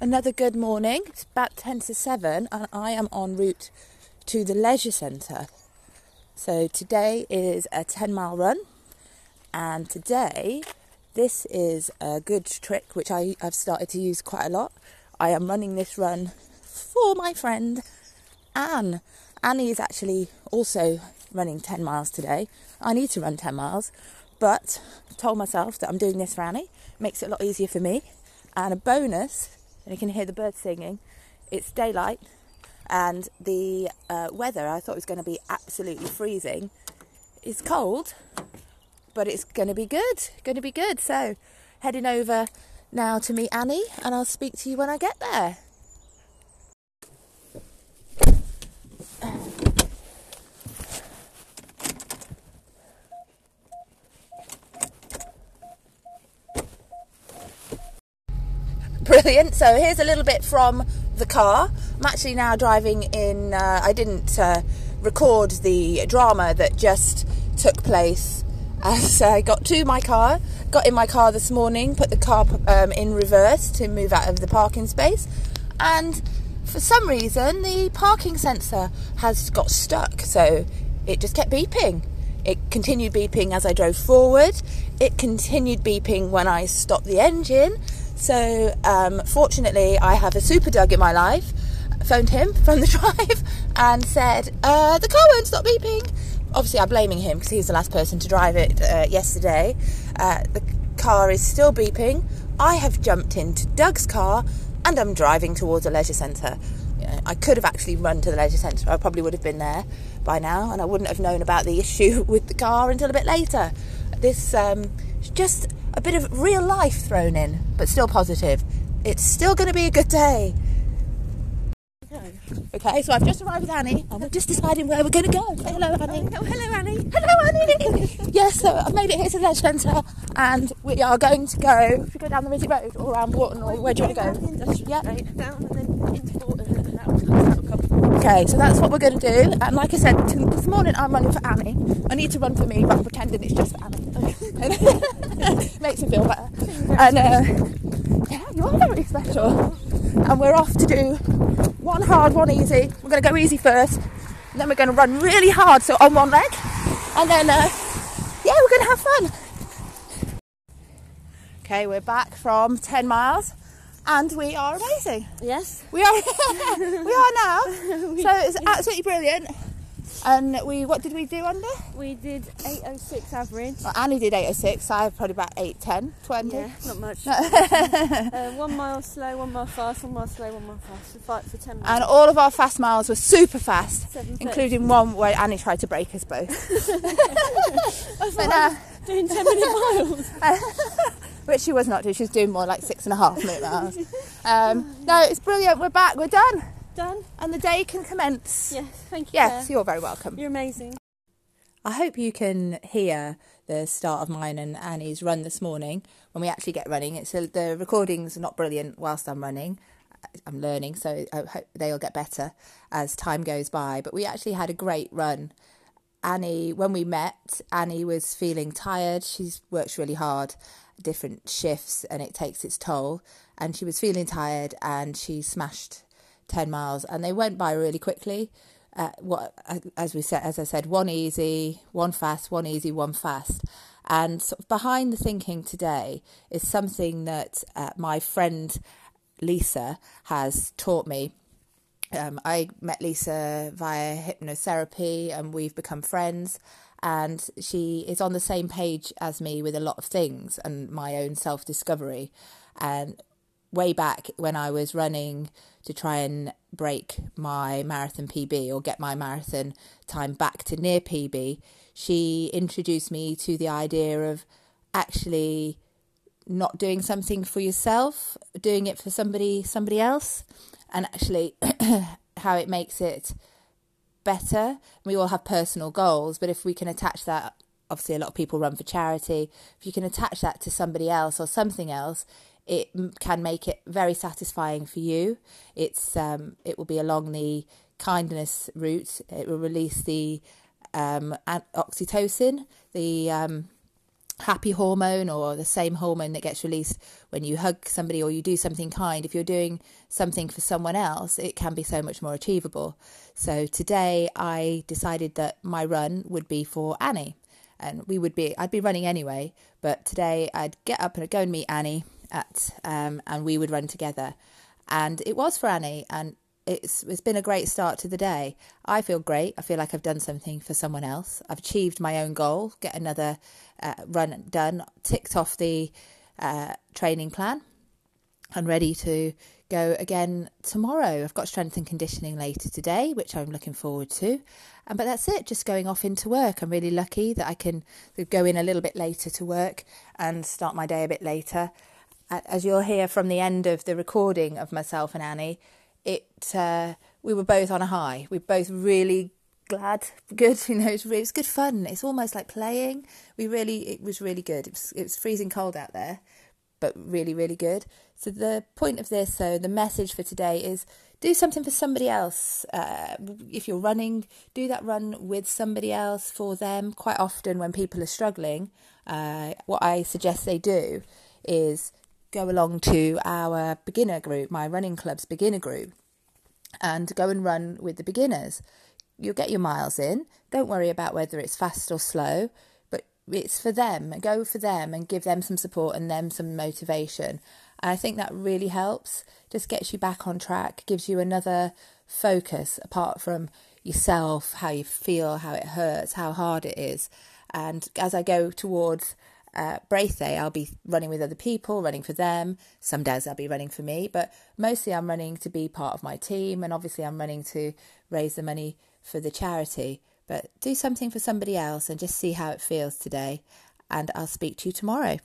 Another good morning. It's about 10 to 7, and I am en route to the leisure centre. So, today is a 10 mile run, and today this is a good trick which I, I've started to use quite a lot. I am running this run for my friend Anne. Annie is actually also running 10 miles today. I need to run 10 miles, but I told myself that I'm doing this for Annie. Makes it a lot easier for me. And a bonus, and you can hear the birds singing, it's daylight and the uh, weather, I thought was going to be absolutely freezing. It's cold, but it's going to be good. Going to be good. So, heading over now to meet Annie, and I'll speak to you when I get there. Brilliant. So here's a little bit from the car. I'm actually now driving in. Uh, I didn't uh, record the drama that just took place as I got to my car. Got in my car this morning, put the car um, in reverse to move out of the parking space, and for some reason the parking sensor has got stuck. So it just kept beeping. It continued beeping as I drove forward. It continued beeping when I stopped the engine so, um, fortunately, I have a super dog in my life. phoned him from the drive and said, uh, The car won't stop beeping. Obviously, I'm blaming him because he's the last person to drive it uh, yesterday. Uh, the car is still beeping. I have jumped into Doug's car and I'm driving towards a leisure centre. I could have actually run to the leisure centre. I probably would have been there by now and I wouldn't have known about the issue with the car until a bit later. This um, just a bit of real life thrown in, but still positive. It's still going to be a good day. Okay, so I've just arrived with Annie and we're just deciding where we're going to go. Say hello, Annie. Oh, hello, Annie. Hello, Annie. yes, so I've made it here to the centre and we are going to go. Should we go down the Rizzy Road or around Wharton or where do you want to go? Yeah. Down and then into Wharton and that will Okay, so that's what we're going to do. And like I said, this morning I'm running for Annie. I need to run for me, but I'm pretending it's just for Annie. Makes me feel better. And uh, yeah, you are very special. And we're off to do one hard, one easy. We're going to go easy first. And then we're going to run really hard, so on one leg. And then, uh, yeah, we're going to have fun. Okay, we're back from 10 miles and we are amazing. Yes. We are we are now. so it's absolutely brilliant. And we what did we do under? We did 806 average. Well, Annie did 806, so I have probably about 810, 20. Yeah, not much. uh, one mile slow, one mile fast, one mile slow, one mile fast. We fight for 10 miles. And all of our fast miles were super fast, including one where Annie tried to break us both. but, uh, doing 10 minute miles. Which she was not doing. She was doing more like six and a half minute miles. Um, no, it's brilliant. We're back. We're done. Done. And the day can commence. Yes, thank you. Yes, you're very welcome. You're amazing. I hope you can hear the start of mine and Annie's run this morning when we actually get running. It's a, the recordings are not brilliant whilst I'm running. I'm learning, so I hope they'll get better as time goes by. But we actually had a great run. Annie, when we met, Annie was feeling tired. She's worked really hard, different shifts, and it takes its toll. And she was feeling tired, and she smashed 10 miles and they went by really quickly. Uh, what as we said, as I said, one easy, one fast, one easy, one fast, and sort of behind the thinking today is something that uh, my friend Lisa has taught me. Um, I met Lisa via hypnotherapy, and we've become friends. And she is on the same page as me with a lot of things and my own self discovery. And way back when I was running to try and break my marathon PB or get my marathon time back to near PB, she introduced me to the idea of actually not doing something for yourself, doing it for somebody somebody else, and actually how it makes it better. We all have personal goals, but if we can attach that obviously a lot of people run for charity, if you can attach that to somebody else or something else, it can make it very satisfying for you. It's um, it will be along the kindness route. It will release the um, oxytocin, the um, happy hormone or the same hormone that gets released when you hug somebody or you do something kind, if you're doing something for someone else, it can be so much more achievable. So today I decided that my run would be for Annie. And we would be, I'd be running anyway, but today I'd get up and I'd go and meet Annie at, um, and we would run together. And it was for Annie, and it's it's been a great start to the day. I feel great. I feel like I've done something for someone else. I've achieved my own goal, get another uh, run done, ticked off the uh, training plan, and ready to go again tomorrow. I've got strength and conditioning later today, which I'm looking forward to. Um, but that's it, just going off into work. I'm really lucky that I can go in a little bit later to work and start my day a bit later. As you'll hear from the end of the recording of myself and Annie, it uh, we were both on a high. We both really glad, good. You know, it was good fun. It's almost like playing. We really, it was really good. It was, it was freezing cold out there, but really, really good. So the point of this, so the message for today is do something for somebody else. Uh, if you're running, do that run with somebody else for them. Quite often, when people are struggling, uh, what I suggest they do is go along to our beginner group, my running club's beginner group, and go and run with the beginners. You'll get your miles in. Don't worry about whether it's fast or slow, but it's for them. Go for them and give them some support and them some motivation. And I think that really helps. Just gets you back on track, gives you another focus apart from yourself, how you feel, how it hurts, how hard it is. And as I go towards uh, Braith Day, I'll be running with other people, running for them. Some days I'll be running for me, but mostly I'm running to be part of my team, and obviously I'm running to raise the money for the charity. But do something for somebody else and just see how it feels today. And I'll speak to you tomorrow.